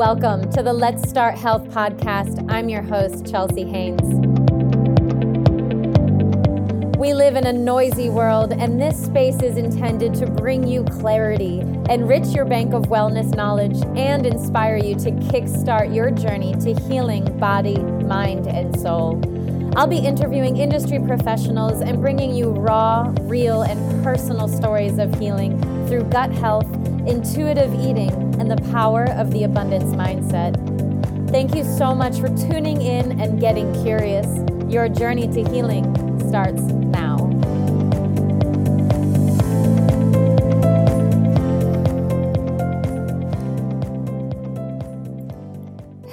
welcome to the Let's Start Health podcast. I'm your host, Chelsea Haynes. We live in a noisy world, and this space is intended to bring you clarity, enrich your bank of wellness knowledge, and inspire you to kickstart your journey to healing body, mind, and soul. I'll be interviewing industry professionals and bringing you raw, real, and personal stories of healing through gut health, intuitive eating, and the power of the abundance mindset. Thank you so much for tuning in and getting curious. Your journey to healing starts now.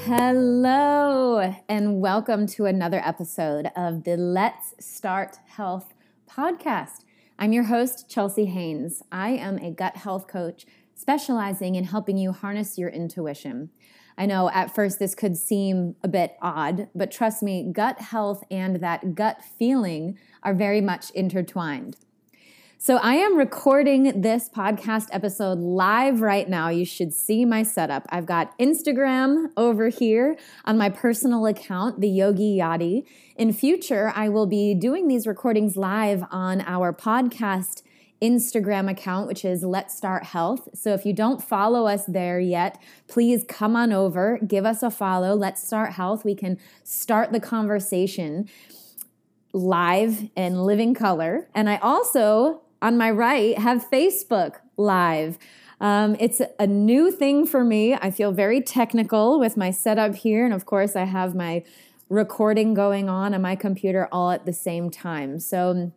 Hello, and welcome to another episode of the Let's Start Health podcast. I'm your host, Chelsea Haynes. I am a gut health coach specializing in helping you harness your intuition. I know at first this could seem a bit odd, but trust me, gut health and that gut feeling are very much intertwined. So I am recording this podcast episode live right now. You should see my setup. I've got Instagram over here on my personal account, the Yogi Yadi. In future, I will be doing these recordings live on our podcast Instagram account, which is Let's Start Health. So if you don't follow us there yet, please come on over, give us a follow. Let's Start Health. We can start the conversation live and living color. And I also on my right have Facebook Live. Um, it's a new thing for me. I feel very technical with my setup here. And of course, I have my recording going on on my computer all at the same time. So,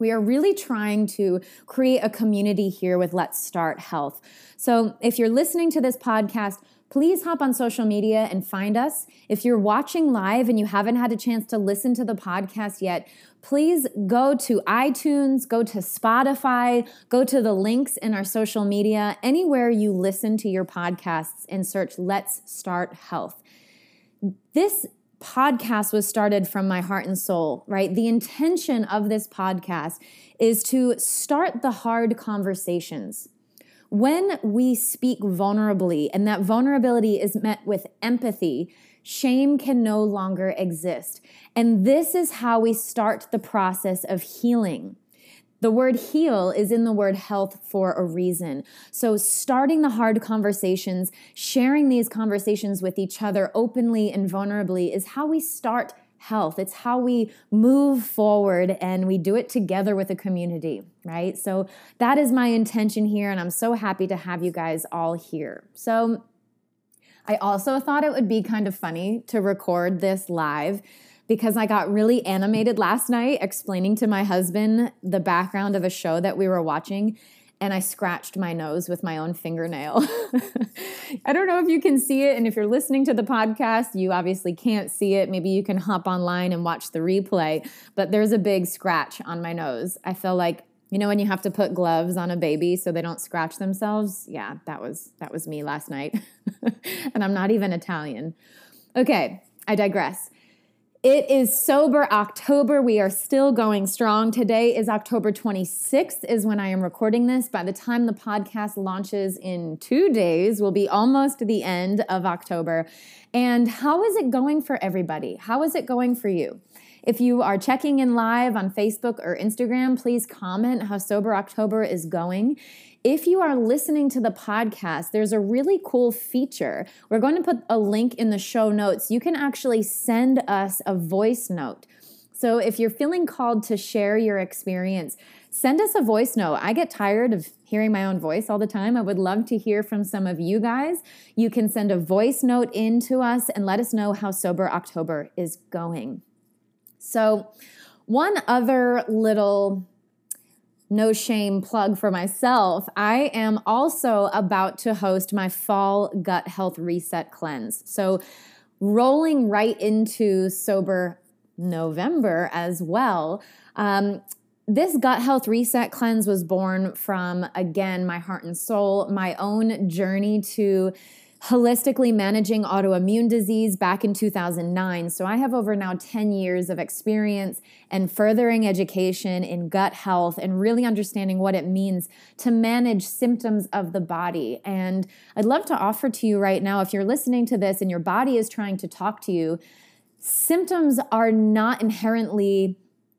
we are really trying to create a community here with Let's Start Health. So, if you're listening to this podcast, please hop on social media and find us. If you're watching live and you haven't had a chance to listen to the podcast yet, please go to iTunes, go to Spotify, go to the links in our social media, anywhere you listen to your podcasts and search Let's Start Health. This podcast was started from my heart and soul, right? The intention of this podcast is to start the hard conversations. When we speak vulnerably, and that vulnerability is met with empathy, shame can no longer exist. And this is how we start the process of healing. The word heal is in the word health for a reason. So, starting the hard conversations, sharing these conversations with each other openly and vulnerably is how we start health. It's how we move forward and we do it together with a community, right? So, that is my intention here. And I'm so happy to have you guys all here. So, I also thought it would be kind of funny to record this live because I got really animated last night explaining to my husband the background of a show that we were watching and I scratched my nose with my own fingernail. I don't know if you can see it. And if you're listening to the podcast, you obviously can't see it. Maybe you can hop online and watch the replay, but there's a big scratch on my nose. I feel like you know when you have to put gloves on a baby so they don't scratch themselves? Yeah, that was that was me last night. and I'm not even Italian. Okay, I digress. It is sober October. We are still going strong. Today is October 26th is when I am recording this. By the time the podcast launches in 2 days, will be almost the end of October. And how is it going for everybody? How is it going for you? If you are checking in live on Facebook or Instagram, please comment how Sober October is going. If you are listening to the podcast, there's a really cool feature. We're going to put a link in the show notes. You can actually send us a voice note. So if you're feeling called to share your experience, send us a voice note. I get tired of hearing my own voice all the time. I would love to hear from some of you guys. You can send a voice note in to us and let us know how Sober October is going. So, one other little no shame plug for myself, I am also about to host my fall gut health reset cleanse. So, rolling right into sober November as well. Um, this gut health reset cleanse was born from, again, my heart and soul, my own journey to holistically managing autoimmune disease back in 2009. So I have over now 10 years of experience and furthering education in gut health and really understanding what it means to manage symptoms of the body. And I'd love to offer to you right now if you're listening to this and your body is trying to talk to you, symptoms are not inherently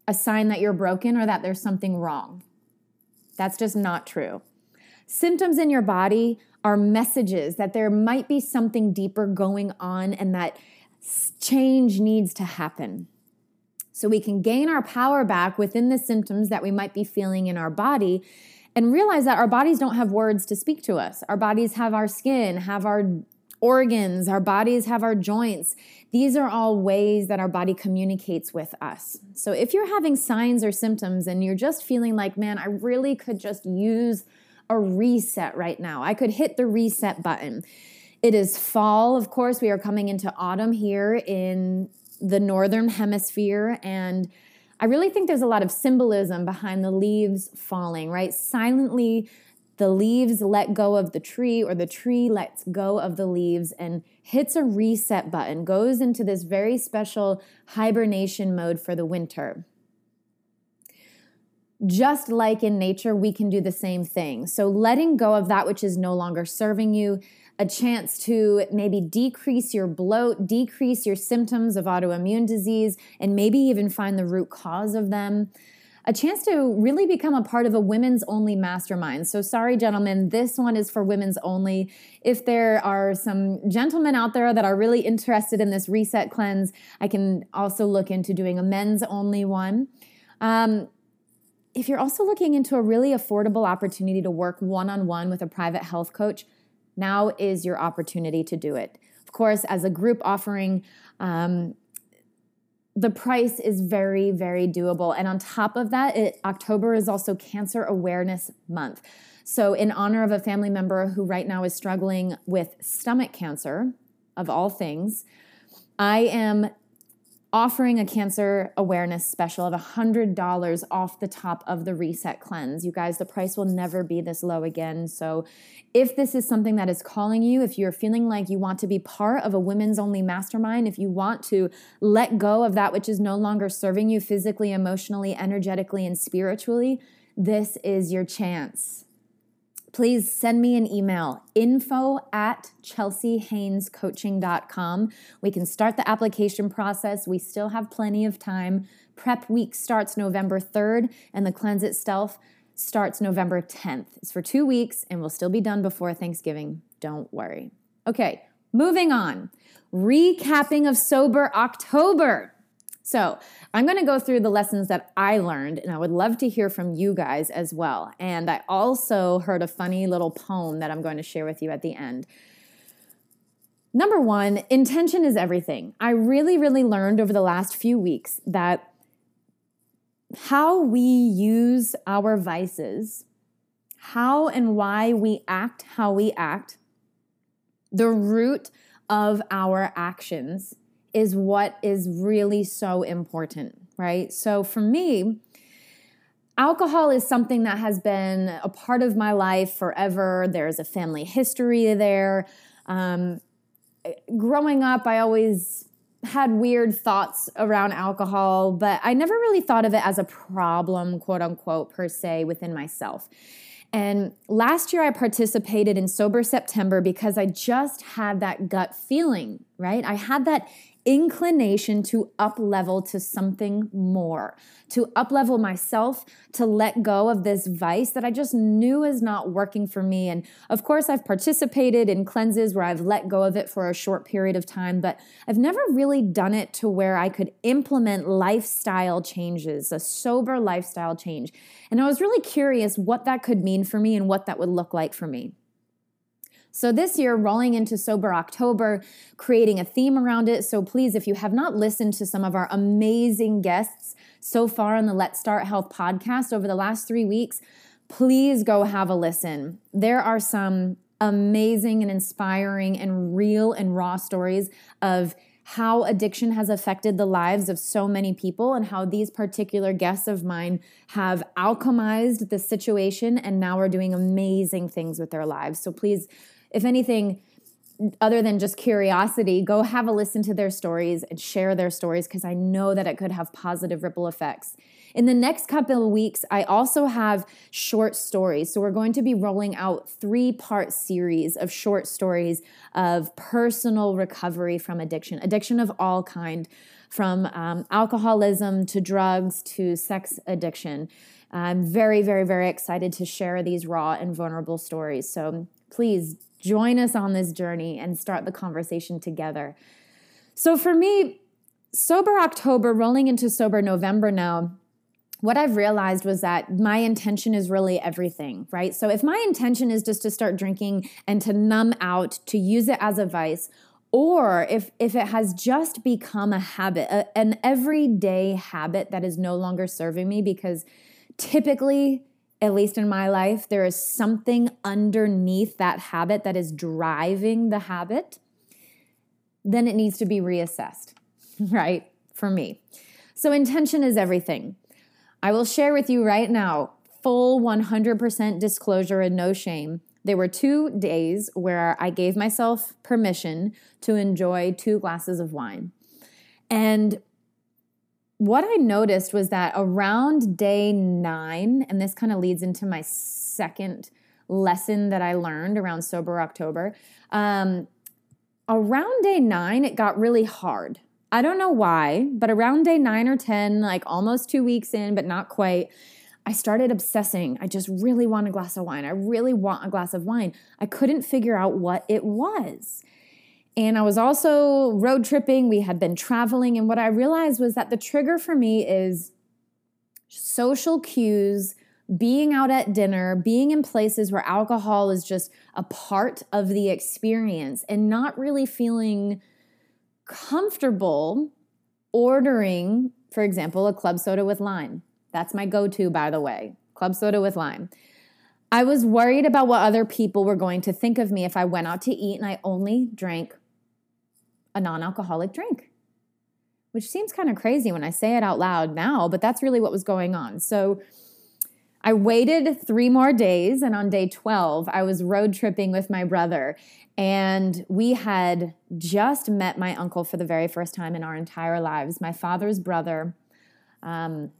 a sign that you're broken or that there's something wrong. That's just not true. Symptoms in your body are messages that there might be something deeper going on and that change needs to happen. So we can gain our power back within the symptoms that we might be feeling in our body and realize that our bodies don't have words to speak to us. Our bodies have our skin, have our organs, our bodies have our joints. These are all ways that our body communicates with us. So if you're having signs or symptoms and you're just feeling like, man, I really could just use a reset right now. I could hit the reset button. It is fall, of course. We are coming into autumn here in the northern hemisphere. And I really think there's a lot of symbolism behind the leaves falling, right? Silently, the leaves let go of the tree, or the tree lets go of the leaves and hits a reset button, goes into this very special hibernation mode for the winter just like in nature, we can do the same thing. So, letting go of that which is no longer serving you, a chance to maybe decrease your bloat, decrease your symptoms of autoimmune disease, and maybe even find the root cause of them. A chance to really become a part of a women's only mastermind. So, sorry, gentlemen, this one is for women's only. If there are some gentlemen out there that are really interested in this reset cleanse, I can also look into doing a men's only one. Um, if you're also looking into a really affordable opportunity to work one on one with a private health coach, now is your opportunity to do it. Of course, as a group offering, um, the price is very, very doable. And on top of that, it, October is also Cancer Awareness Month. So, in honor of a family member who right now is struggling with stomach cancer, of all things, I am offering a cancer awareness special of $100 off the top of the reset cleanse. You guys, the price will never be this low again. So, if this is something that is calling you, if you're feeling like you want to be part of a women's only mastermind, if you want to let go of that which is no longer serving you physically, emotionally, energetically, and spiritually, this is your chance please send me an email info at chelseahainescoaching.com we can start the application process. We still have plenty of time. Prep week starts november 3rd and the cleanse itself starts november 10th it's for two weeks and will still be done before thanksgiving. Don't worry. Okay moving on. Recapping of sober october so, I'm going to go through the lessons that I learned, and I would love to hear from you guys as well. And I also heard a funny little poem that I'm going to share with you at the end. Number one, intention is everything. I really, really learned over the last few weeks that how we use our vices, how and why we act how we act, the root of our actions is what is really so important, right? So for me, alcohol is something that has been a part of my life forever. There's a family history there. Um, growing up, I always had weird thoughts around alcohol, but I never really thought of it as a problem, quote unquote, per se, within myself. And last year I participated in Sober September because I just had that gut feeling, right? I had that inclination to up level to something more, to up level myself, to let go of this vice that I just knew is not working for me. And of course, I've participated in cleanses where I've let go of it for a short period of time, but I've never really done it to where I could implement lifestyle changes, a sober lifestyle change. And I was really curious what that could mean for me and what that would look like for me. So, this year, rolling into Sober October, creating a theme around it. So, please, if you have not listened to some of our amazing guests so far on the Let's Start Health podcast over the last three weeks, please go have a listen. There are some amazing and inspiring and real and raw stories of how addiction has affected the lives of so many people and how these particular guests of mine have alchemized the situation and now are doing amazing things with their lives. So please if anything, other than just curiosity, go have a listen to their stories and share their stories because I know that it could have positive ripple effects. In the next couple of weeks, I also have short stories. So we're going to be rolling out three part series of short stories of personal recovery from addiction, addiction of all kind, from um, alcoholism to drugs to sex addiction. I'm very, very, very excited to share these raw and vulnerable stories. So please join us on this journey and start the conversation together. So for me, Sober October, rolling into Sober November now, what I've realized was that my intention is really everything, right? So if my intention is just to start drinking and to numb out, to use it as a vice, or if if it has just become a habit, a, an everyday habit that is no longer serving me because typically at least in my life there is something underneath that habit that is driving the habit, then it needs to be reassessed, right? For me. So intention is everything. I will share with you right now full 100% disclosure and no shame. There were two days where I gave myself permission to enjoy two glasses of wine. And what I noticed was that around day nine, and this kind of leads into my second lesson that I learned around Sober October. Um, around day nine, it got really hard. I don't know why, but around day nine or 10, like almost two weeks in, but not quite, I started obsessing. I just really want a glass of wine. I really want a glass of wine. I couldn't figure out what it was. And I was also road tripping. We had been traveling. And what I realized was that the trigger for me is social cues, being out at dinner, being in places where alcohol is just a part of the experience, and not really feeling comfortable ordering, for example, a club soda with lime. That's my go to, by the way, club soda with lime. I was worried about what other people were going to think of me if I went out to eat and I only drank a non alcoholic drink, which seems kind of crazy when I say it out loud now, but that's really what was going on. So I waited three more days, and on day 12, I was road tripping with my brother. And we had just met my uncle for the very first time in our entire lives, my father's brother. Um,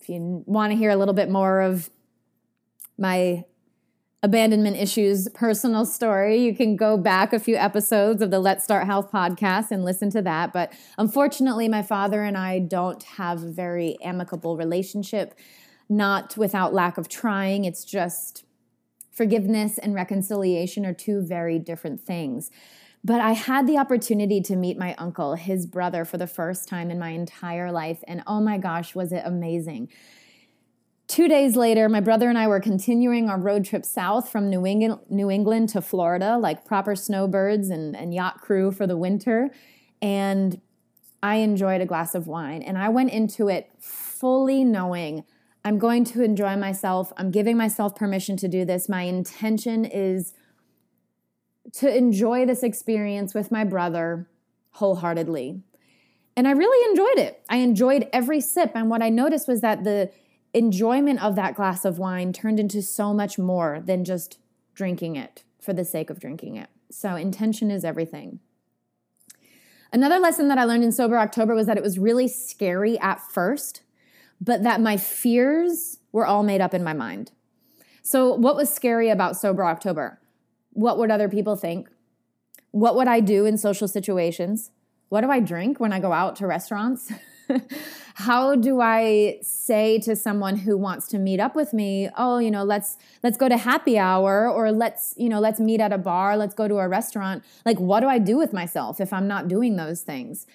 if you want to hear a little bit more of my abandonment issues personal story, you can go back a few episodes of the Let's Start Health podcast and listen to that. But unfortunately, my father and I don't have a very amicable relationship, not without lack of trying. It's just forgiveness and reconciliation are two very different things. But I had the opportunity to meet my uncle, his brother, for the first time in my entire life. And oh my gosh, was it amazing! Two days later, my brother and I were continuing our road trip south from New England, New England to Florida, like proper snowbirds and, and yacht crew for the winter. And I enjoyed a glass of wine. And I went into it fully knowing I'm going to enjoy myself. I'm giving myself permission to do this. My intention is to enjoy this experience with my brother wholeheartedly. And I really enjoyed it. I enjoyed every sip. And what I noticed was that the enjoyment of that glass of wine turned into so much more than just drinking it for the sake of drinking it. So, intention is everything. Another lesson that I learned in Sober October was that it was really scary at first but that my fears were all made up in my mind. So, what was scary about Sober October? What would other people think? What would I do in social situations? What do I drink when I go out to restaurants? How do I say to someone who wants to meet up with me, "Oh, you know, let's let's go to happy hour or let's, you know, let's meet at a bar, let's go to a restaurant." Like what do I do with myself if I'm not doing those things?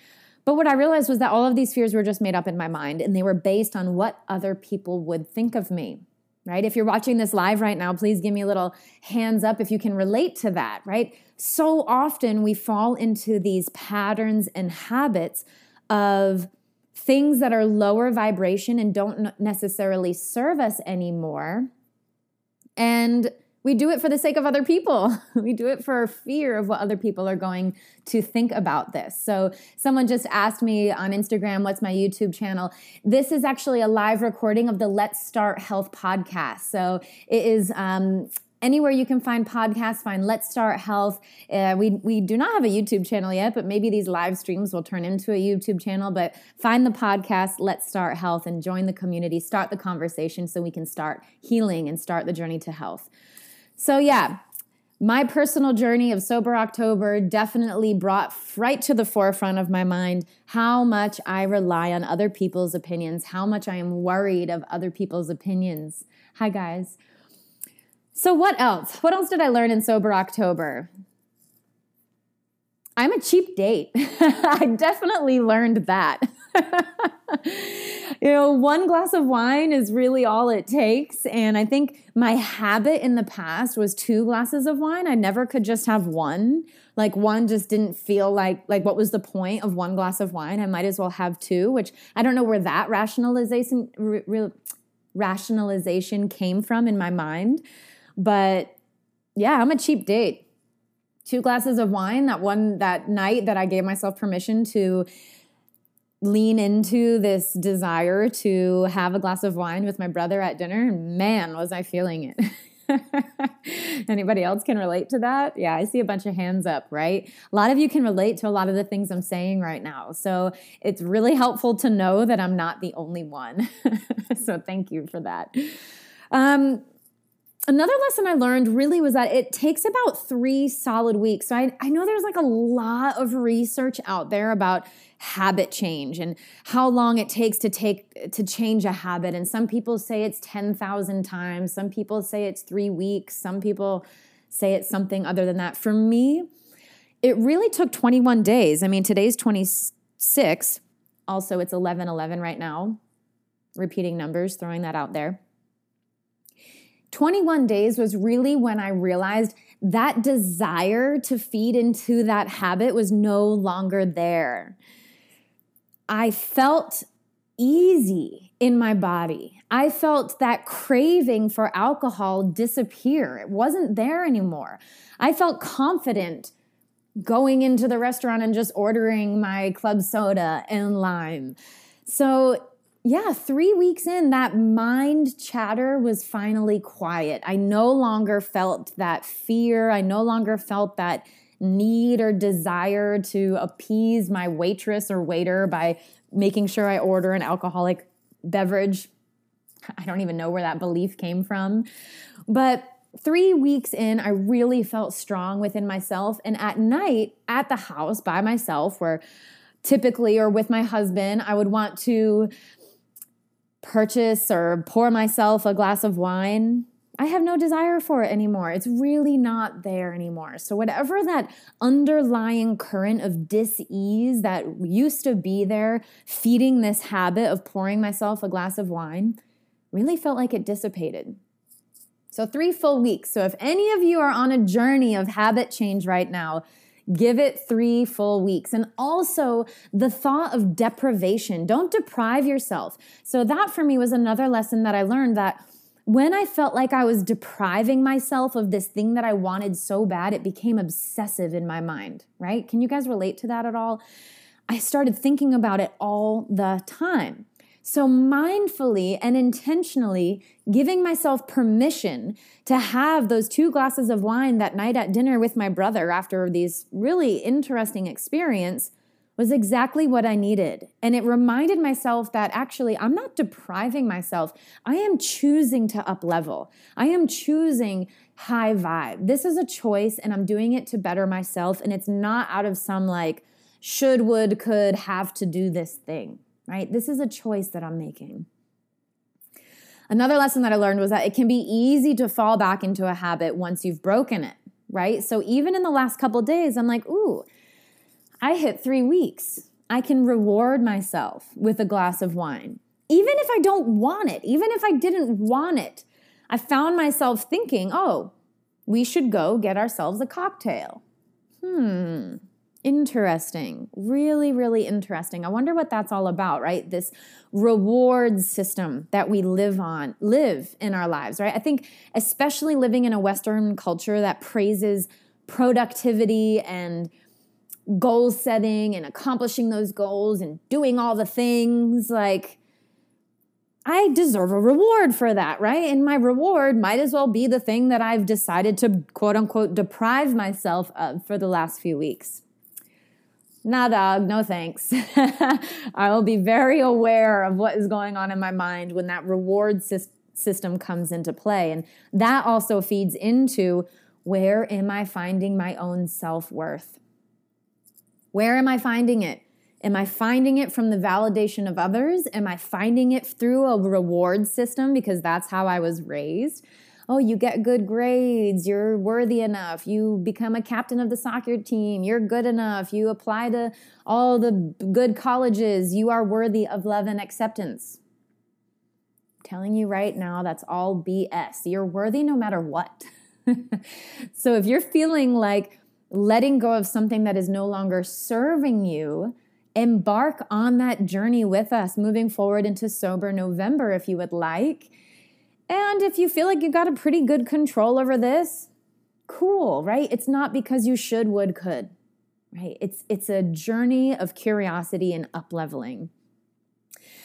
But what I realized was that all of these fears were just made up in my mind and they were based on what other people would think of me, right? If you're watching this live right now, please give me a little hands up if you can relate to that, right? So often we fall into these patterns and habits of things that are lower vibration and don't necessarily serve us anymore. And we do it for the sake of other people. we do it for fear of what other people are going to think about this. So, someone just asked me on Instagram, what's my YouTube channel? This is actually a live recording of the Let's Start Health podcast. So, it is um, anywhere you can find podcasts, find Let's Start Health. Uh, we, we do not have a YouTube channel yet, but maybe these live streams will turn into a YouTube channel. But find the podcast, Let's Start Health, and join the community, start the conversation so we can start healing and start the journey to health. So, yeah, my personal journey of Sober October definitely brought right to the forefront of my mind how much I rely on other people's opinions, how much I am worried of other people's opinions. Hi, guys. So, what else? What else did I learn in Sober October? I'm a cheap date. I definitely learned that. you know, one glass of wine is really all it takes. And I think my habit in the past was two glasses of wine. I never could just have one. Like one just didn't feel like like what was the point of one glass of wine? I might as well have two, which I don't know where that rationalization re, rationalization came from in my mind. But yeah, I'm a cheap date. Two glasses of wine that one that night that I gave myself permission to lean into this desire to have a glass of wine with my brother at dinner. Man, was I feeling it. Anybody else can relate to that? Yeah, I see a bunch of hands up, right? A lot of you can relate to a lot of the things I'm saying right now. So it's really helpful to know that I'm not the only one. so thank you for that. Um, another lesson I learned really was that it takes about three solid weeks. So I, I know there's like a lot of research out there about habit change and how long it takes to take to change a habit. And some people say it's 10,000 times, some people say it's three weeks, some people say it's something other than that. For me, it really took 21 days. I mean, today's 26. Also, it's 11 11 right now. Repeating numbers, throwing that out there. 21 days was really when I realized that desire to feed into that habit was no longer there. I felt easy in my body. I felt that craving for alcohol disappear. It wasn't there anymore. I felt confident going into the restaurant and just ordering my club soda and lime. So yeah, three weeks in, that mind chatter was finally quiet. I no longer felt that fear. I no longer felt that need or desire to appease my waitress or waiter by making sure I order an alcoholic beverage. I don't even know where that belief came from. But three weeks in, I really felt strong within myself. And at night, at the house by myself, where typically or with my husband, I would want to purchase or pour myself a glass of wine, I have no desire for it anymore. It's really not there anymore. So, whatever that underlying current of dis ease that used to be there, feeding this habit of pouring myself a glass of wine, really felt like it dissipated. So, three full weeks. So, if any of you are on a journey of habit change right now, Give it three full weeks. And also the thought of deprivation. Don't deprive yourself. So, that for me was another lesson that I learned that when I felt like I was depriving myself of this thing that I wanted so bad, it became obsessive in my mind, right? Can you guys relate to that at all? I started thinking about it all the time. So, mindfully and intentionally giving myself permission to have those two glasses of wine that night at dinner with my brother after these really interesting experience was exactly what I needed. And it reminded myself that actually I'm not depriving myself. I am choosing to up level. I am choosing high vibe. This is a choice and I'm doing it to better myself. And it's not out of some like should, would, could, have to do this thing right? This is a choice that I'm making. Another lesson that I learned was that it can be easy to fall back into a habit once you've broken it, right? So even in the last couple days, I'm like, ooh, I hit three weeks. I can reward myself with a glass of wine. Even if I don't want it, even if I didn't want it, I found myself thinking, oh, we should go get ourselves a cocktail. Hmm, Interesting. Really, really interesting. I wonder what that's all about, right? This reward system that we live on, live in our lives, right? I think, especially living in a Western culture that praises productivity and goal setting and accomplishing those goals and doing all the things, like, I deserve a reward for that, right? And my reward might as well be the thing that I've decided to quote unquote deprive myself of for the last few weeks. Nah, dog, no thanks. I will be very aware of what is going on in my mind when that reward sy- system comes into play. And that also feeds into where am I finding my own self worth? Where am I finding it? Am I finding it from the validation of others? Am I finding it through a reward system because that's how I was raised? Oh, you get good grades, you're worthy enough, you become a captain of the soccer team, you're good enough, you apply to all the good colleges, you are worthy of love and acceptance. I'm telling you right now, that's all BS. You're worthy no matter what. so if you're feeling like letting go of something that is no longer serving you, embark on that journey with us moving forward into Sober November if you would like. And if you feel like you got a pretty good control over this, cool, right? It's not because you should, would, could, right? It's it's a journey of curiosity and upleveling.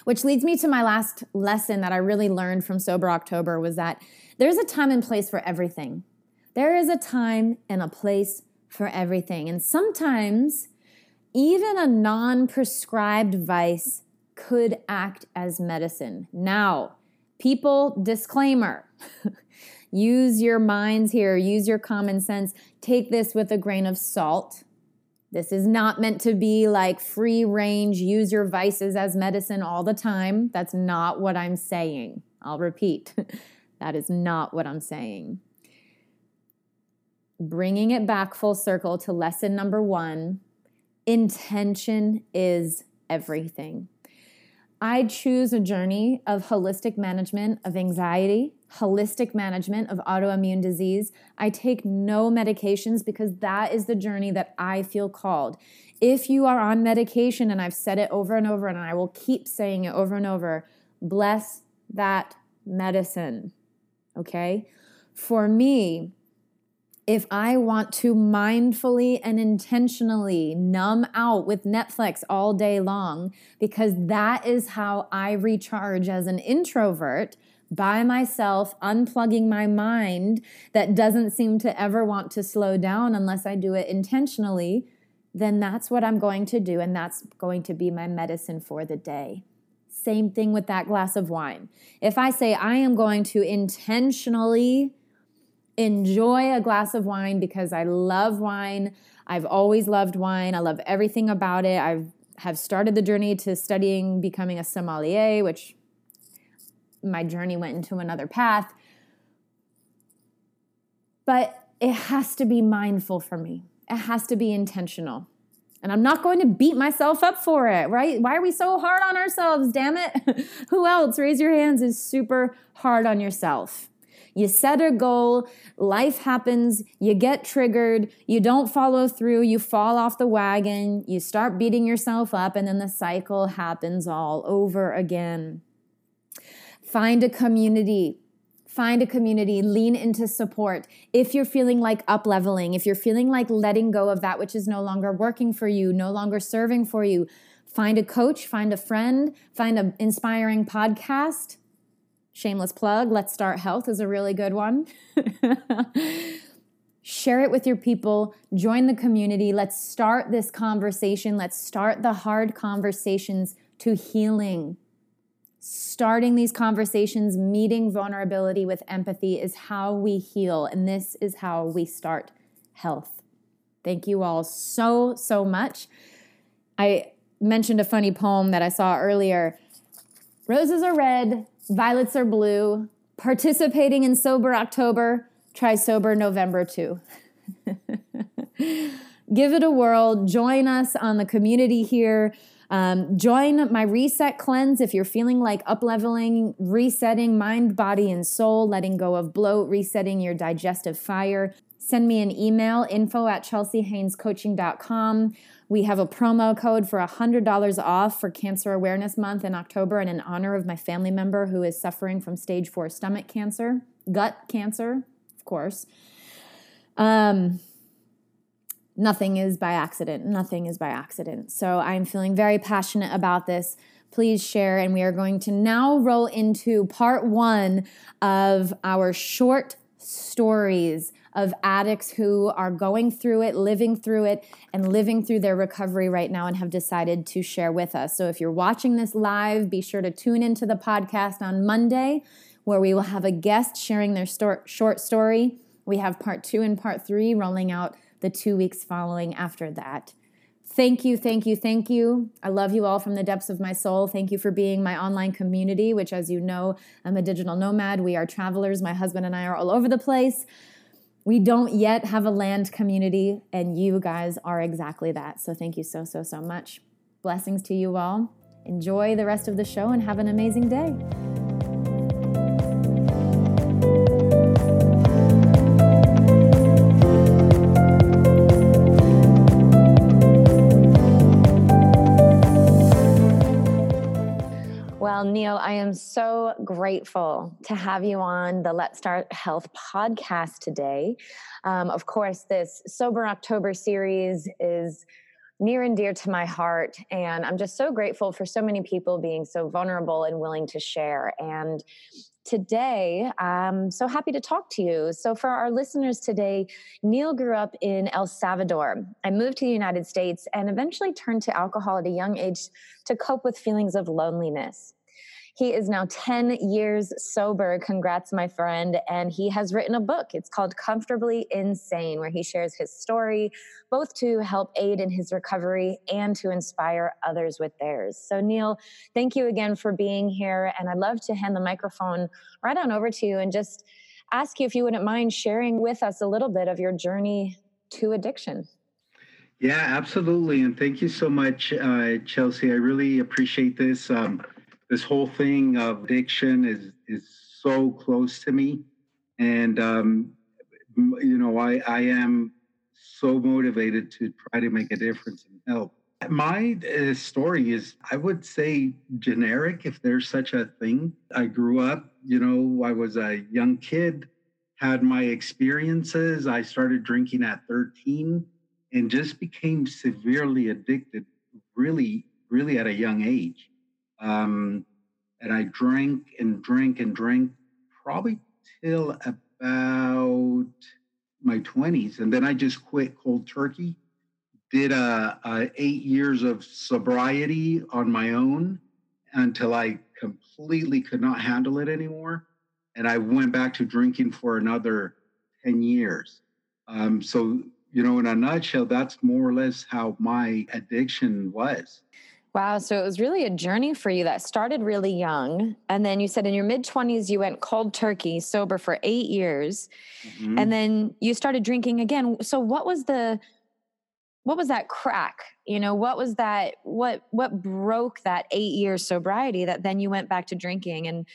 Which leads me to my last lesson that I really learned from Sober October was that there's a time and place for everything. There is a time and a place for everything. And sometimes even a non prescribed vice could act as medicine. Now, people, disclaimer. use your minds here, use your common sense. Take this with a grain of salt. This is not meant to be like free range, use your vices as medicine all the time. That's not what I'm saying. I'll repeat that is not what I'm saying. Bringing it back full circle to lesson number one intention is everything. I choose a journey of holistic management of anxiety, holistic management of autoimmune disease. I take no medications because that is the journey that I feel called. If you are on medication, and I've said it over and over, and I will keep saying it over and over, bless that medicine. Okay? For me, if I want to mindfully and intentionally numb out with Netflix all day long, because that is how I recharge as an introvert by myself, unplugging my mind that doesn't seem to ever want to slow down unless I do it intentionally, then that's what I'm going to do. And that's going to be my medicine for the day. Same thing with that glass of wine. If I say I am going to intentionally enjoy a glass of wine because I love wine. I've always loved wine. I love everything about it. I've have started the journey to studying becoming a sommelier, which my journey went into another path. But it has to be mindful for me. It has to be intentional. And I'm not going to beat myself up for it, right? Why are we so hard on ourselves? Damn it. Who else? Raise your hands is super hard on yourself. You set a goal, life happens, you get triggered, you don't follow through, you fall off the wagon, you start beating yourself up, and then the cycle happens all over again. Find a community. Find a community, lean into support. If you're feeling like up leveling, if you're feeling like letting go of that which is no longer working for you, no longer serving for you, find a coach, find a friend, find an inspiring podcast Shameless plug, Let's Start Health is a really good one. Share it with your people, join the community. Let's start this conversation. Let's start the hard conversations to healing. Starting these conversations, meeting vulnerability with empathy is how we heal, and this is how we start health. Thank you all so, so much. I mentioned a funny poem that I saw earlier. Roses are red, Violets are blue. Participating in Sober October, try Sober November too. Give it a whirl. Join us on the community here. Um, join my reset cleanse if you're feeling like up leveling, resetting mind, body, and soul, letting go of bloat, resetting your digestive fire. Send me an email info at chelseahainescoaching.com. We have a promo code for $100 off for Cancer Awareness Month in October and in honor of my family member who is suffering from stage four stomach cancer, gut cancer, of course. Um, nothing is by accident. Nothing is by accident. So I'm feeling very passionate about this. please share. And we are going to now roll into part one of our short stories of addicts who are going through it, living through it, and living through their recovery right now and have decided to share with us. So if you're watching this live, be sure to tune into the podcast on Monday where we will have a guest sharing their sto- short story. We have part two and part three rolling out the two weeks following after that. Thank you, thank you, thank you. I love you all from the depths of my soul. Thank you for being my online community, which, as you know, I'm a digital nomad. We are travelers. My husband and I are all over the place. We don't yet have a land community, and you guys are exactly that. So thank you so, so, so much. Blessings to you all. Enjoy the rest of the show and have an amazing day. Well, Neil, I am so grateful to have you on the Let's Start Health podcast today. Um, of course, this Sober October series is near and dear to my heart. And I'm just so grateful for so many people being so vulnerable and willing to share. And today, I'm so happy to talk to you. So, for our listeners today, Neil grew up in El Salvador. I moved to the United States and eventually turned to alcohol at a young age to cope with feelings of loneliness. He is now 10 years sober. Congrats, my friend. And he has written a book. It's called Comfortably Insane, where he shares his story, both to help aid in his recovery and to inspire others with theirs. So, Neil, thank you again for being here. And I'd love to hand the microphone right on over to you and just ask you if you wouldn't mind sharing with us a little bit of your journey to addiction. Yeah, absolutely. And thank you so much, uh, Chelsea. I really appreciate this. Um, this whole thing of addiction is is so close to me, and um, you know I I am so motivated to try to make a difference and help. My uh, story is, I would say, generic, if there's such a thing. I grew up, you know, I was a young kid, had my experiences. I started drinking at 13 and just became severely addicted, really, really at a young age. Um, and I drank and drank and drank probably till about my 20s. And then I just quit cold turkey. Did a, a eight years of sobriety on my own until I completely could not handle it anymore. And I went back to drinking for another 10 years. Um, so, you know, in a nutshell, that's more or less how my addiction was. Wow. So it was really a journey for you that started really young. And then you said in your mid 20s, you went cold turkey, sober for eight years. Mm-hmm. And then you started drinking again. So what was the, what was that crack? You know, what was that, what, what broke that eight years sobriety that then you went back to drinking? And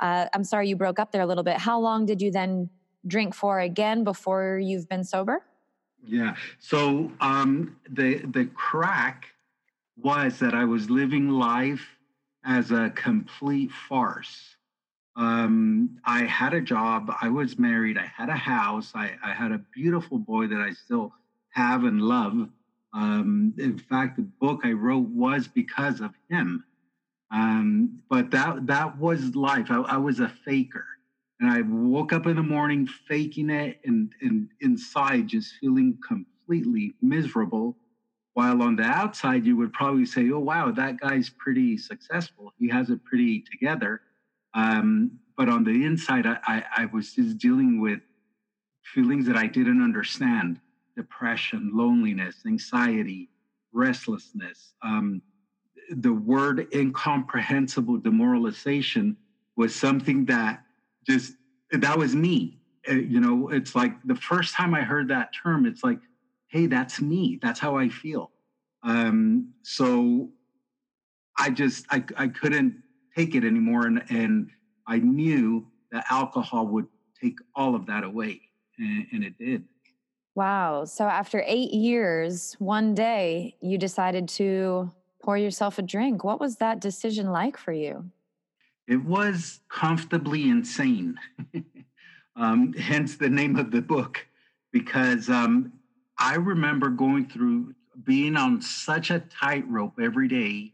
uh, I'm sorry you broke up there a little bit. How long did you then drink for again before you've been sober? Yeah. So um, the, the crack, was that I was living life as a complete farce. Um, I had a job, I was married, I had a house, I, I had a beautiful boy that I still have and love. Um, in fact, the book I wrote was because of him. Um, but that that was life. I, I, was a faker, and I woke up in the morning faking it, and and inside just feeling completely miserable while on the outside, you would probably say, oh, wow, that guy's pretty successful. He has it pretty together. Um, but on the inside, I, I, I was just dealing with feelings that I didn't understand depression, loneliness, anxiety, restlessness. Um, the word incomprehensible demoralization was something that just, that was me. Uh, you know, it's like the first time I heard that term, it's like, hey, that's me. That's how I feel. Um, so I just I, I couldn't take it anymore, and and I knew that alcohol would take all of that away, and, and it did. Wow. So after eight years, one day you decided to pour yourself a drink. What was that decision like for you? It was comfortably insane. um, hence the name of the book, because um, I remember going through being on such a tightrope every day,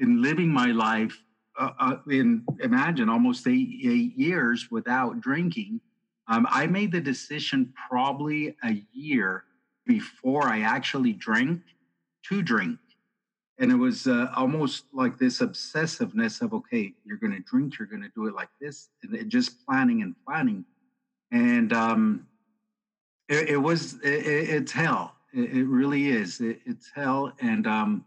and living my life uh, uh, in imagine almost eight, eight years without drinking, um, I made the decision probably a year before I actually drank to drink. And it was uh, almost like this obsessiveness of, okay, you're going to drink, you're going to do it like this, and it, just planning and planning. And um, it, it, was, it, it's hell. It, really is. it's hell. And um,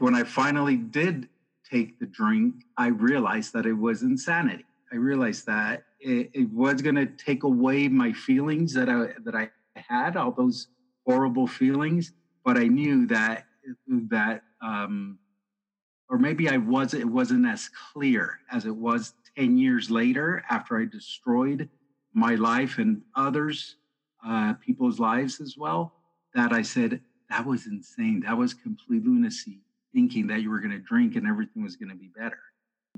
when I finally did take the drink, I realized that it was insanity. I realized that it, it was going to take away my feelings that I that I had, all those horrible feelings. But I knew that that, um, or maybe I was it wasn't as clear as it was ten years later after I destroyed my life and others, uh, people's lives as well. That I said that was insane. That was complete lunacy thinking that you were going to drink and everything was going to be better.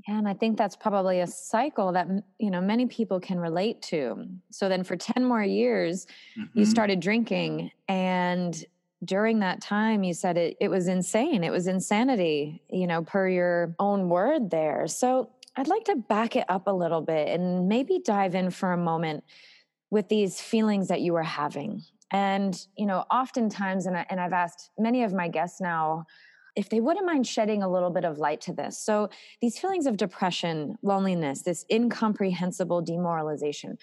And I think that's probably a cycle that you know many people can relate to. So then for 10 more years mm-hmm. you started drinking and during that time you said it it was insane. It was insanity, you know, per your own word there. So I'd like to back it up a little bit and maybe dive in for a moment with these feelings that you were having. And you know, oftentimes and I, and I've asked many of my guests now if they wouldn't mind shedding a little bit of light to this. So, these feelings of depression, loneliness, this incomprehensible demoralization,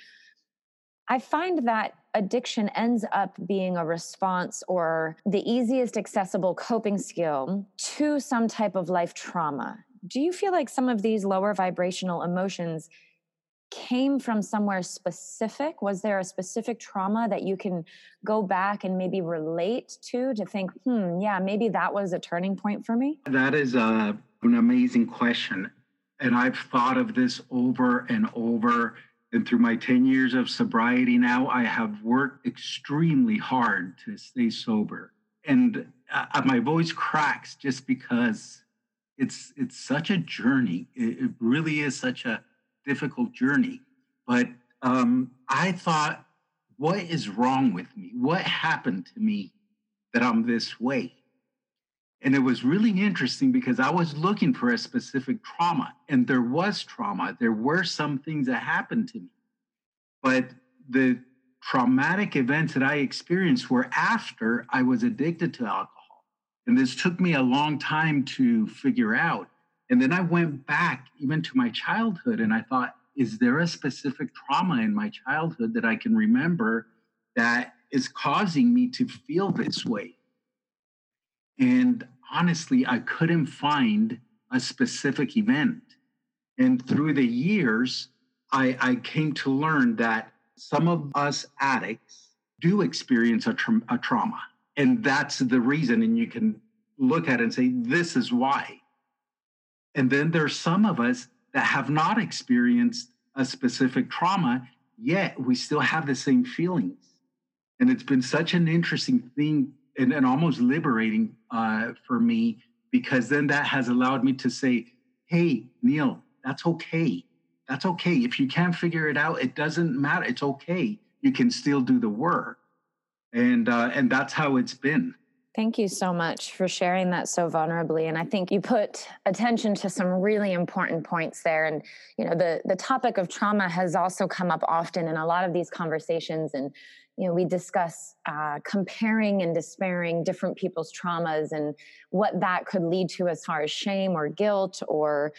I find that addiction ends up being a response or the easiest accessible coping skill to some type of life trauma. Do you feel like some of these lower vibrational emotions came from somewhere specific? Was there a specific trauma that you can go back and maybe relate to to think, hmm, yeah, maybe that was a turning point for me? That is a, uh, an amazing question. And I've thought of this over and over. And through my 10 years of sobriety now, I have worked extremely hard to stay sober. And uh, my voice cracks just because it's it's such a journey. It, it really is such a difficult journey. But um, I thought, what is wrong with me? What happened to me that I'm this way? And it was really interesting because I was looking for a specific trauma, and there was trauma. There were some things that happened to me. But the traumatic events that I experienced were after I was addicted to alcohol. And this took me a long time to figure out. And then I went back even to my childhood and I thought, is there a specific trauma in my childhood that I can remember that is causing me to feel this way? And honestly, I couldn't find a specific event. And through the years, I, I came to learn that some of us addicts do experience a, tra- a trauma. And that's the reason. And you can look at it and say, this is why. And then there's some of us that have not experienced a specific trauma, yet we still have the same feelings. And it's been such an interesting thing and, and almost liberating uh, for me because then that has allowed me to say, hey, Neil, that's okay. That's okay. If you can't figure it out, it doesn't matter. It's okay. You can still do the work. And uh, and that's how it's been. Thank you so much for sharing that so vulnerably. And I think you put attention to some really important points there. And, you know, the, the topic of trauma has also come up often in a lot of these conversations. And, you know, we discuss uh, comparing and despairing different people's traumas and what that could lead to as far as shame or guilt or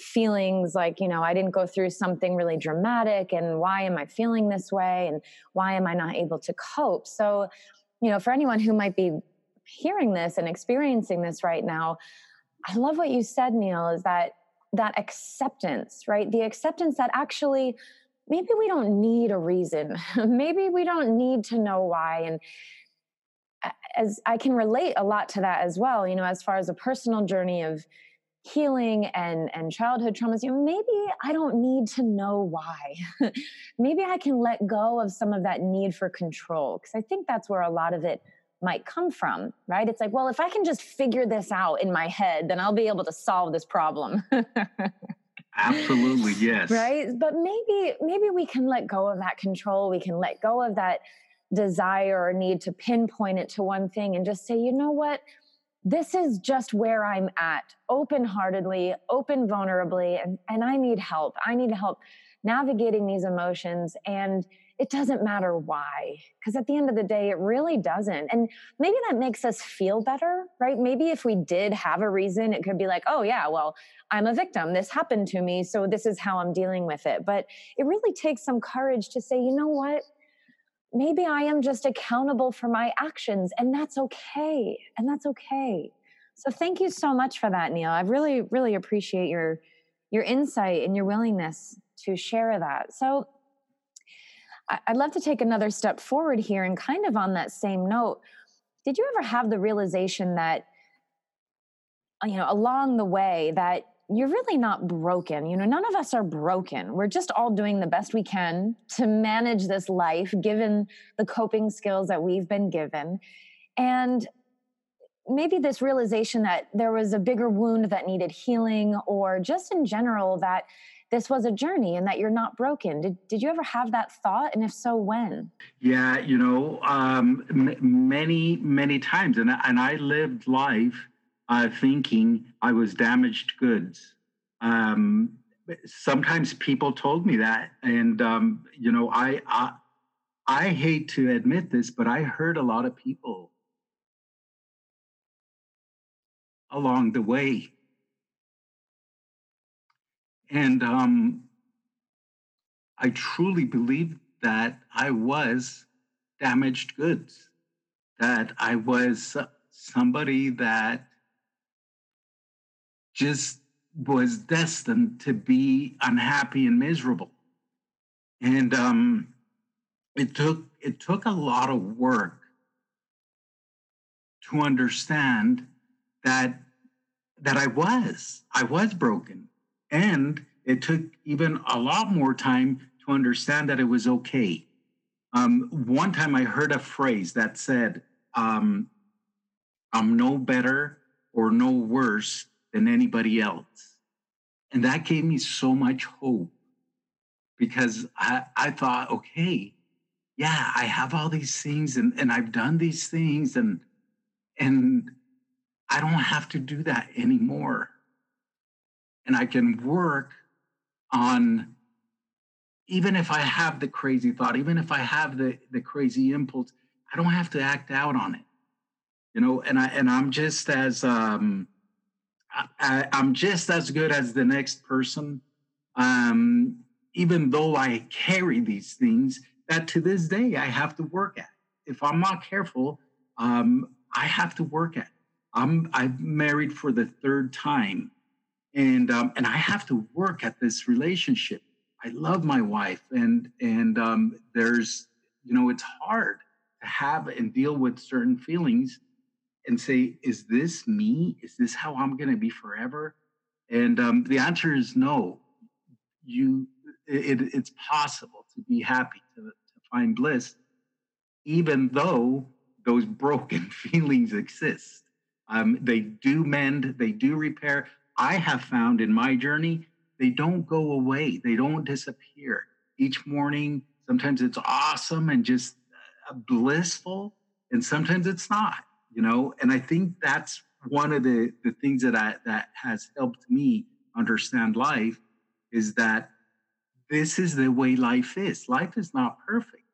feelings like, you know, I didn't go through something really dramatic. And why am I feeling this way? And why am I not able to cope? So, you know, for anyone who might be hearing this and experiencing this right now, I love what you said, Neil, is that that acceptance, right? The acceptance that actually maybe we don't need a reason. maybe we don't need to know why. And as I can relate a lot to that as well, you know, as far as a personal journey of healing and and childhood traumas you know maybe i don't need to know why maybe i can let go of some of that need for control because i think that's where a lot of it might come from, right? It's like, well, if I can just figure this out in my head, then I'll be able to solve this problem. Absolutely, yes. Right? But maybe maybe we can let go of that control. We can let go of that desire or need to pinpoint it to one thing and just say, you know what? This is just where I'm at, open heartedly, open vulnerably, and, and I need help. I need help navigating these emotions. And it doesn't matter why, because at the end of the day, it really doesn't. And maybe that makes us feel better, right? Maybe if we did have a reason, it could be like, oh, yeah, well, I'm a victim. This happened to me. So this is how I'm dealing with it. But it really takes some courage to say, you know what? Maybe I am just accountable for my actions, and that's okay. And that's okay. So thank you so much for that, Neil. I really, really appreciate your your insight and your willingness to share that. So I'd love to take another step forward here and kind of on that same note. Did you ever have the realization that, you know, along the way that you're really not broken? You know, none of us are broken. We're just all doing the best we can to manage this life given the coping skills that we've been given. And maybe this realization that there was a bigger wound that needed healing, or just in general, that this was a journey and that you're not broken. Did, did you ever have that thought? And if so, when? Yeah, you know, um, m- many, many times. And, and I lived life uh, thinking I was damaged goods. Um, sometimes people told me that. And, um, you know, I, I, I hate to admit this, but I hurt a lot of people along the way and um, I truly believe that I was damaged goods, that I was somebody that just was destined to be unhappy and miserable. And um, it took it took a lot of work to understand that that I was I was broken and it took even a lot more time to understand that it was okay. Um, one time I heard a phrase that said, um, I'm no better or no worse than anybody else. And that gave me so much hope because I, I thought, okay, yeah, I have all these things and, and I've done these things and and I don't have to do that anymore and I can work on even if I have the crazy thought, even if I have the the crazy impulse, I don't have to act out on it. You know, and I and I'm just as um I, I'm just as good as the next person. Um, even though I carry these things that to this day I have to work at. If I'm not careful, um, I have to work at. I'm I'm married for the third time and um, and I have to work at this relationship. I love my wife, and and um, there's you know it's hard to have and deal with certain feelings, and say, is this me? Is this how I'm going to be forever? And um, the answer is no. You, it, it's possible to be happy to, to find bliss, even though those broken feelings exist. Um, they do mend, they do repair, I have found in my journey, they don't go away, they don't disappear. Each morning, sometimes it's awesome and just uh, blissful, and sometimes it's not, you know. And I think that's one of the, the things that I, that has helped me understand life is that this is the way life is. Life is not perfect,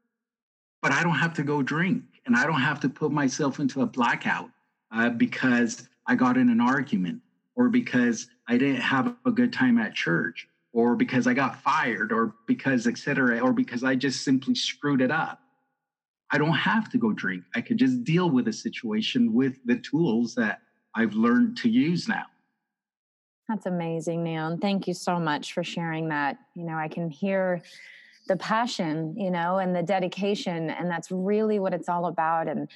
but I don't have to go drink and I don't have to put myself into a blackout uh, because I got in an argument or because I didn't have a good time at church, or because I got fired, or because, et cetera, or because I just simply screwed it up. I don't have to go drink. I could just deal with a situation with the tools that I've learned to use now. That's amazing, Neil. And thank you so much for sharing that. You know, I can hear the passion, you know, and the dedication. And that's really what it's all about. And,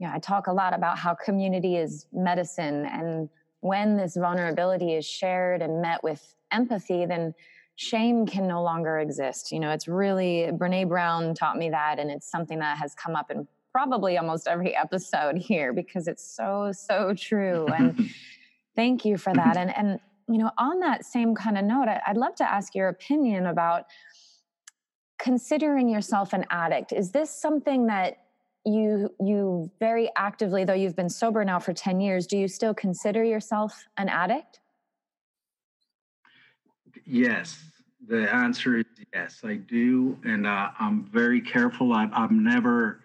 you know, I talk a lot about how community is medicine and when this vulnerability is shared and met with empathy, then shame can no longer exist. You know, it's really, Brene Brown taught me that, and it's something that has come up in probably almost every episode here because it's so, so true. And thank you for that. And, and, you know, on that same kind of note, I'd love to ask your opinion about considering yourself an addict. Is this something that you you very actively though you've been sober now for 10 years do you still consider yourself an addict yes. The answer is yes i do and uh, i'm very careful. I've, I've never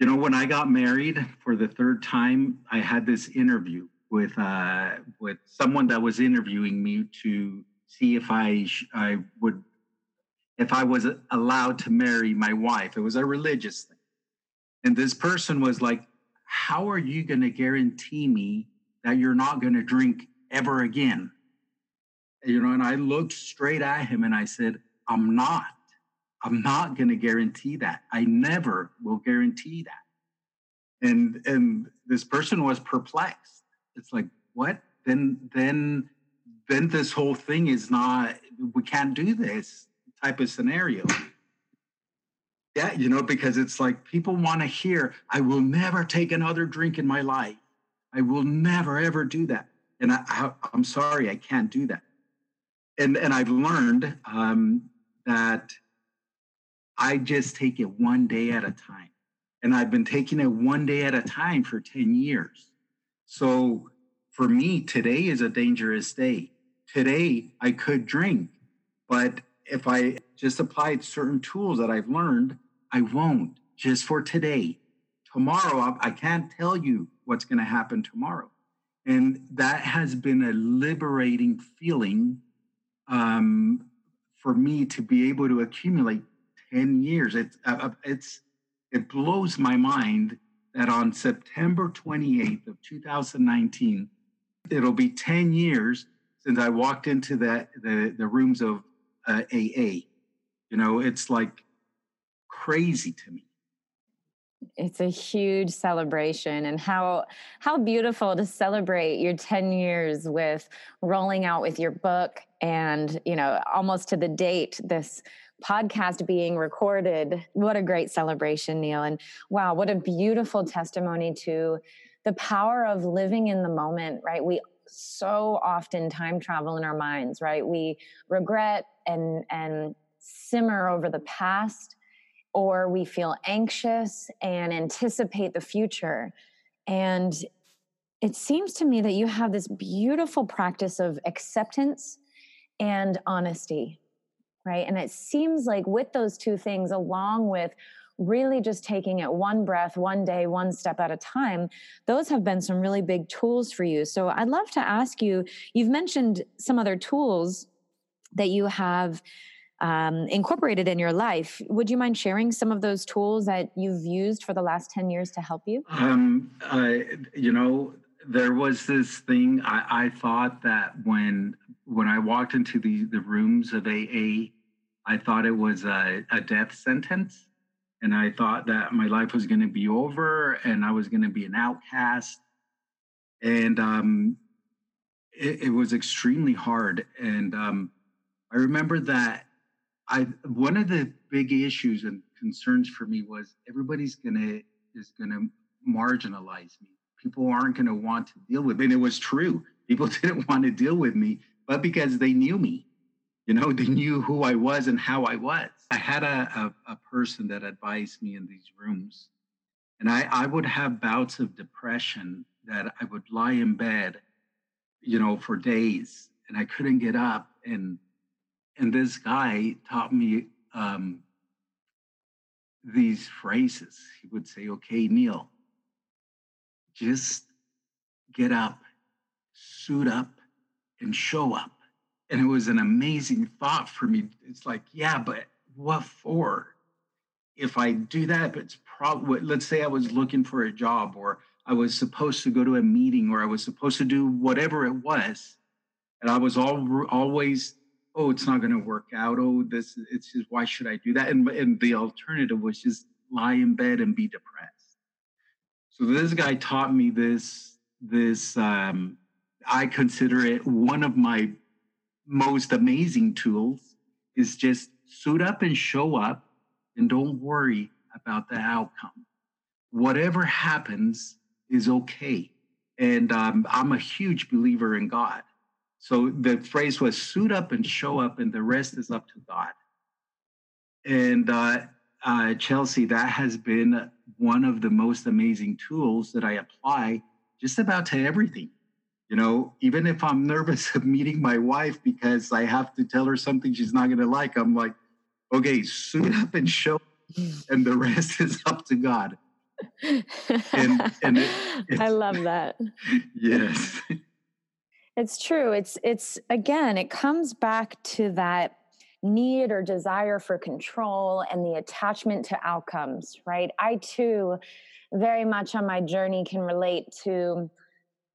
you know when i got married for the third time i had this interview with uh, with someone that was interviewing me to see if i i would if i was allowed to marry my wife. It was a religious thing. And this person was like, How are you going to guarantee me that you're not going to drink ever again? You know, and I looked straight at him and I said, I'm not. I'm not going to guarantee that. I never will guarantee that. And and this person was perplexed. It's like, what? Then then then this whole thing is not we can't do this type of scenario. Yeah, you know, because it's like people want to hear, I will never take another drink in my life. I will never ever do that. And I, I, am sorry, I can't do that. And and I've learned um, that I just take it one day at a time. And I've been taking it one day at a time for 10 years. So for me, today is a dangerous day. Today, I could drink, but if I just applied certain tools that I've learned, I won't just for today. Tomorrow, I can't tell you what's going to happen tomorrow. And that has been a liberating feeling um, for me to be able to accumulate 10 years. It's, uh, uh it's, it blows my mind that on September 28th of 2019, it'll be 10 years since I walked into the, the, the rooms of uh, AA. You know, it's like crazy to me it's a huge celebration and how how beautiful to celebrate your 10 years with rolling out with your book and you know almost to the date this podcast being recorded. What a great celebration neil and wow what a beautiful testimony to the power of living in the moment right? We so often time travel in our minds right? We regret and and simmer over the past or we feel anxious and anticipate the future. And it seems to me that you have this beautiful practice of acceptance and honesty, right? And it seems like with those two things, along with really just taking it one breath, one day, one step at a time, those have been some really big tools for you. So I'd love to ask you you've mentioned some other tools that you have um, incorporated in your life. Would you mind sharing some of those tools that you've used for the last 10 years to help you? Um, I, you know, there was this thing I, I thought that when when I walked into the, the rooms of AA, I thought it was a, a death sentence. And I thought that my life was going to be over and I was going to be an outcast. And um, it, it was extremely hard. And um, I remember that I one of the big issues and concerns for me was everybody's gonna is gonna marginalize me. People aren't gonna want to deal with me. And it was true. People didn't want to deal with me, but because they knew me. You know, they knew who I was and how I was. I had a, a, a person that advised me in these rooms. And I, I would have bouts of depression that I would lie in bed, you know, for days and I couldn't get up. And and this guy taught me um, these phrases. He would say, okay, Neil, just get up, suit up, and show up. And it was an amazing thought for me. It's like, yeah, but what for? If I do that, it's probably, let's say I was looking for a job or I was supposed to go to a meeting or I was supposed to do whatever it was. And I was all, always oh, it's not going to work out. Oh, this, it's just, why should I do that? And, and the alternative was just lie in bed and be depressed. So this guy taught me this, this, um, I consider it one of my most amazing tools is just suit up and show up and don't worry about the outcome. Whatever happens is okay. And um, I'm a huge believer in God. So the phrase was suit up and show up, and the rest is up to God. And uh, uh, Chelsea, that has been one of the most amazing tools that I apply just about to everything. You know, even if I'm nervous of meeting my wife because I have to tell her something she's not going to like, I'm like, okay, suit up and show, up, and the rest is up to God. And, and it, I love that. Yes. It's true. It's it's again, it comes back to that need or desire for control and the attachment to outcomes, right? I too very much on my journey can relate to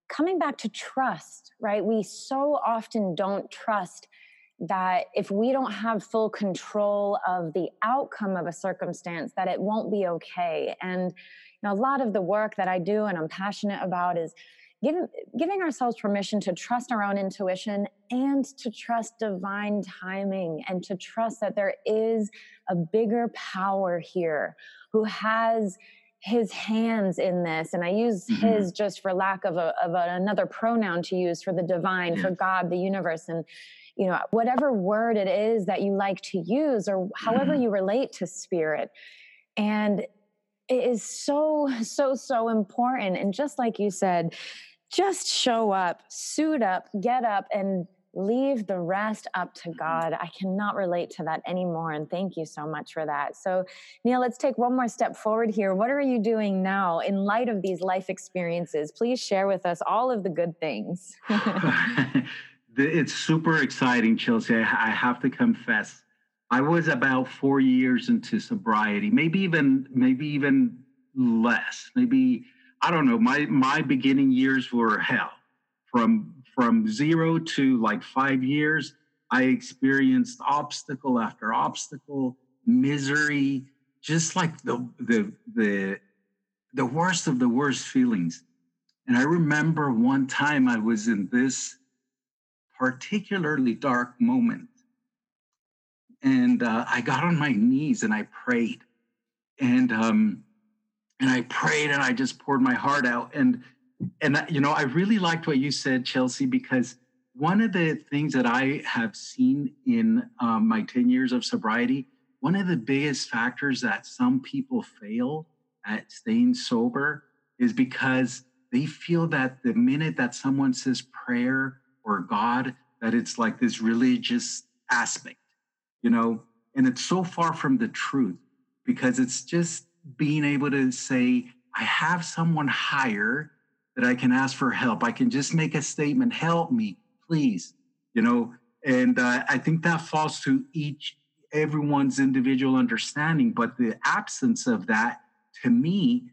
coming back to trust, right? We so often don't trust that if we don't have full control of the outcome of a circumstance that it won't be okay and you know a lot of the work that i do and i'm passionate about is giving giving ourselves permission to trust our own intuition and to trust divine timing and to trust that there is a bigger power here who has his hands in this and i use mm-hmm. his just for lack of, a, of a, another pronoun to use for the divine for god the universe and you know whatever word it is that you like to use or however mm-hmm. you relate to spirit and it is so so so important and just like you said just show up suit up get up and leave the rest up to mm-hmm. God. I cannot relate to that anymore. And thank you so much for that. So, Neil, let's take one more step forward here. What are you doing now in light of these life experiences? Please share with us all of the good things. it's super exciting, Chelsea. I have to confess. I was about four years into sobriety, maybe even maybe even less. Maybe I don't know. My my beginning years were hell. From from zero to like five years, I experienced obstacle after obstacle, misery, just like the the the the worst of the worst feelings. And I remember one time I was in this particularly dark moment. And uh, I got on my knees and I prayed. And um, and I prayed and I just poured my heart out. And and you know, I really liked what you said, Chelsea, because one of the things that I have seen in um, my 10 years of sobriety, one of the biggest factors that some people fail at staying sober is because they feel that the minute that someone says prayer or God that it's like this religious aspect, you know, and it's so far from the truth because it's just being able to say, I have someone higher that I can ask for help. I can just make a statement, help me, please, you know, and uh, I think that falls to each, everyone's individual understanding. But the absence of that to me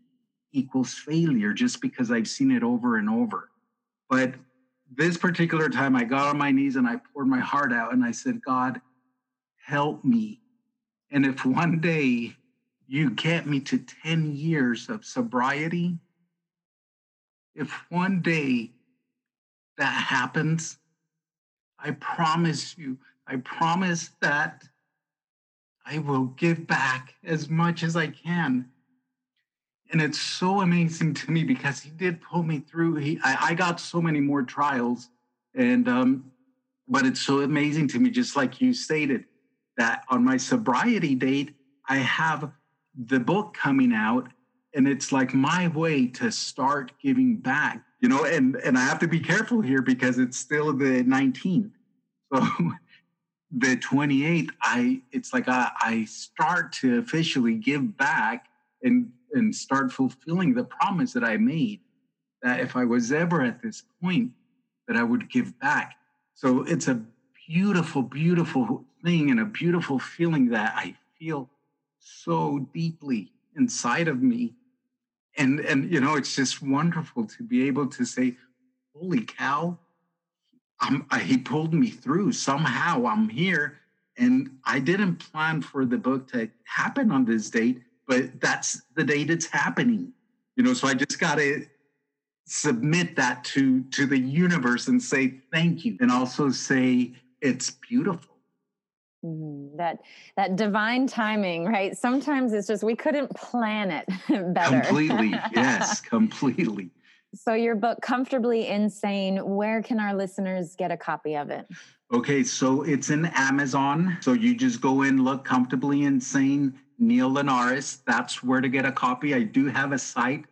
equals failure just because I've seen it over and over. But this particular time, I got on my knees and I poured my heart out and I said, God, help me. And if one day you get me to 10 years of sobriety, if one day that happens, I promise you, I promise that I will give back as much as I can and it's so amazing to me because he did pull me through. He, I, I got so many more trials, and um, but it's so amazing to me, just like you stated, that on my sobriety date, I have the book coming out, and it's like my way to start giving back. You know, and and I have to be careful here because it's still the 19th. So the 28th, I it's like I, I start to officially give back and and start fulfilling the promise that I made that if I was ever at this point, that I would give back. So it's a beautiful, beautiful thing and a beautiful feeling that I feel so deeply inside of me. And and you know, it's just wonderful to be able to say, "Holy cow! I'm, I, he pulled me through. Somehow I'm here." And I didn't plan for the book to happen on this date, but that's the date it's happening you know so i just got to submit that to to the universe and say thank you and also say it's beautiful mm-hmm. that that divine timing right sometimes it's just we couldn't plan it better completely yes completely so your book comfortably insane where can our listeners get a copy of it okay so it's in amazon so you just go in look comfortably insane Neil Linares. That's where to get a copy. I do have a site.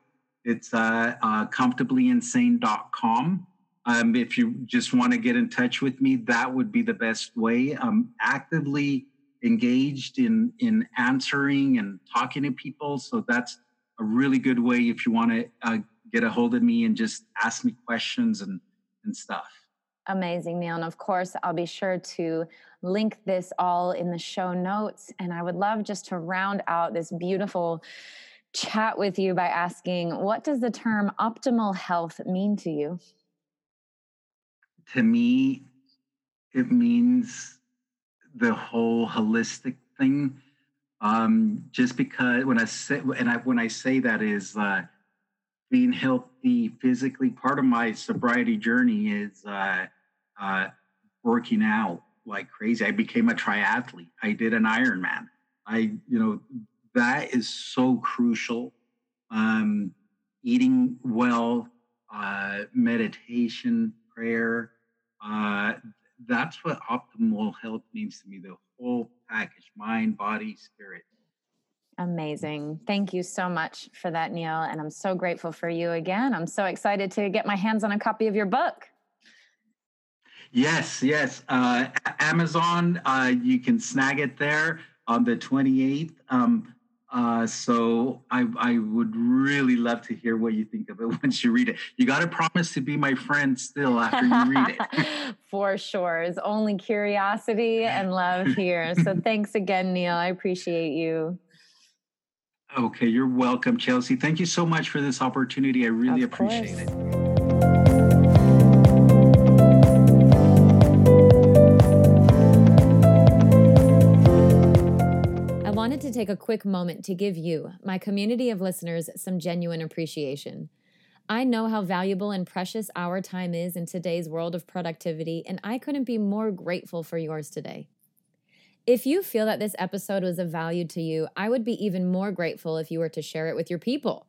It's uh, uh, comfortablyinsane.com. Um, if you just want to get in touch with me, that would be the best way. I'm actively engaged in in answering and talking to people, so that's a really good way if you want to uh, get a hold of me and just ask me questions and and stuff. Amazing, Neil. And of course, I'll be sure to link this all in the show notes. And I would love just to round out this beautiful chat with you by asking what does the term optimal health mean to you? To me, it means the whole holistic thing. Um, just because when I say and I when I say that is uh, being healthy physically, part of my sobriety journey is uh, uh, working out like crazy. I became a triathlete. I did an Ironman. I, you know, that is so crucial. Um, eating well, uh, meditation, prayer. Uh, that's what optimal health means to me. The whole package: mind, body, spirit. Amazing. Thank you so much for that, Neil. And I'm so grateful for you again. I'm so excited to get my hands on a copy of your book. Yes, yes. Uh, Amazon, uh, you can snag it there on the 28th. Um, uh, so I, I would really love to hear what you think of it once you read it. You got to promise to be my friend still after you read it. For sure. It's only curiosity and love here. So thanks again, Neil. I appreciate you. Okay, you're welcome, Chelsea. Thank you so much for this opportunity. I really appreciate it. To take a quick moment to give you, my community of listeners, some genuine appreciation. I know how valuable and precious our time is in today's world of productivity, and I couldn't be more grateful for yours today. If you feel that this episode was of value to you, I would be even more grateful if you were to share it with your people.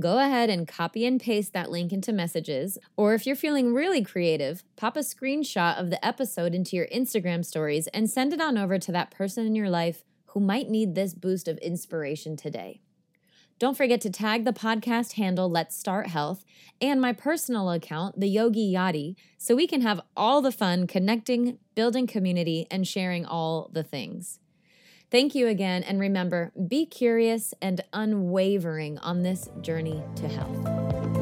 Go ahead and copy and paste that link into messages, or if you're feeling really creative, pop a screenshot of the episode into your Instagram stories and send it on over to that person in your life who might need this boost of inspiration today. Don't forget to tag the podcast handle Let's Start Health and my personal account, the Yogi Yadi, so we can have all the fun connecting, building community, and sharing all the things. Thank you again, and remember be curious and unwavering on this journey to health.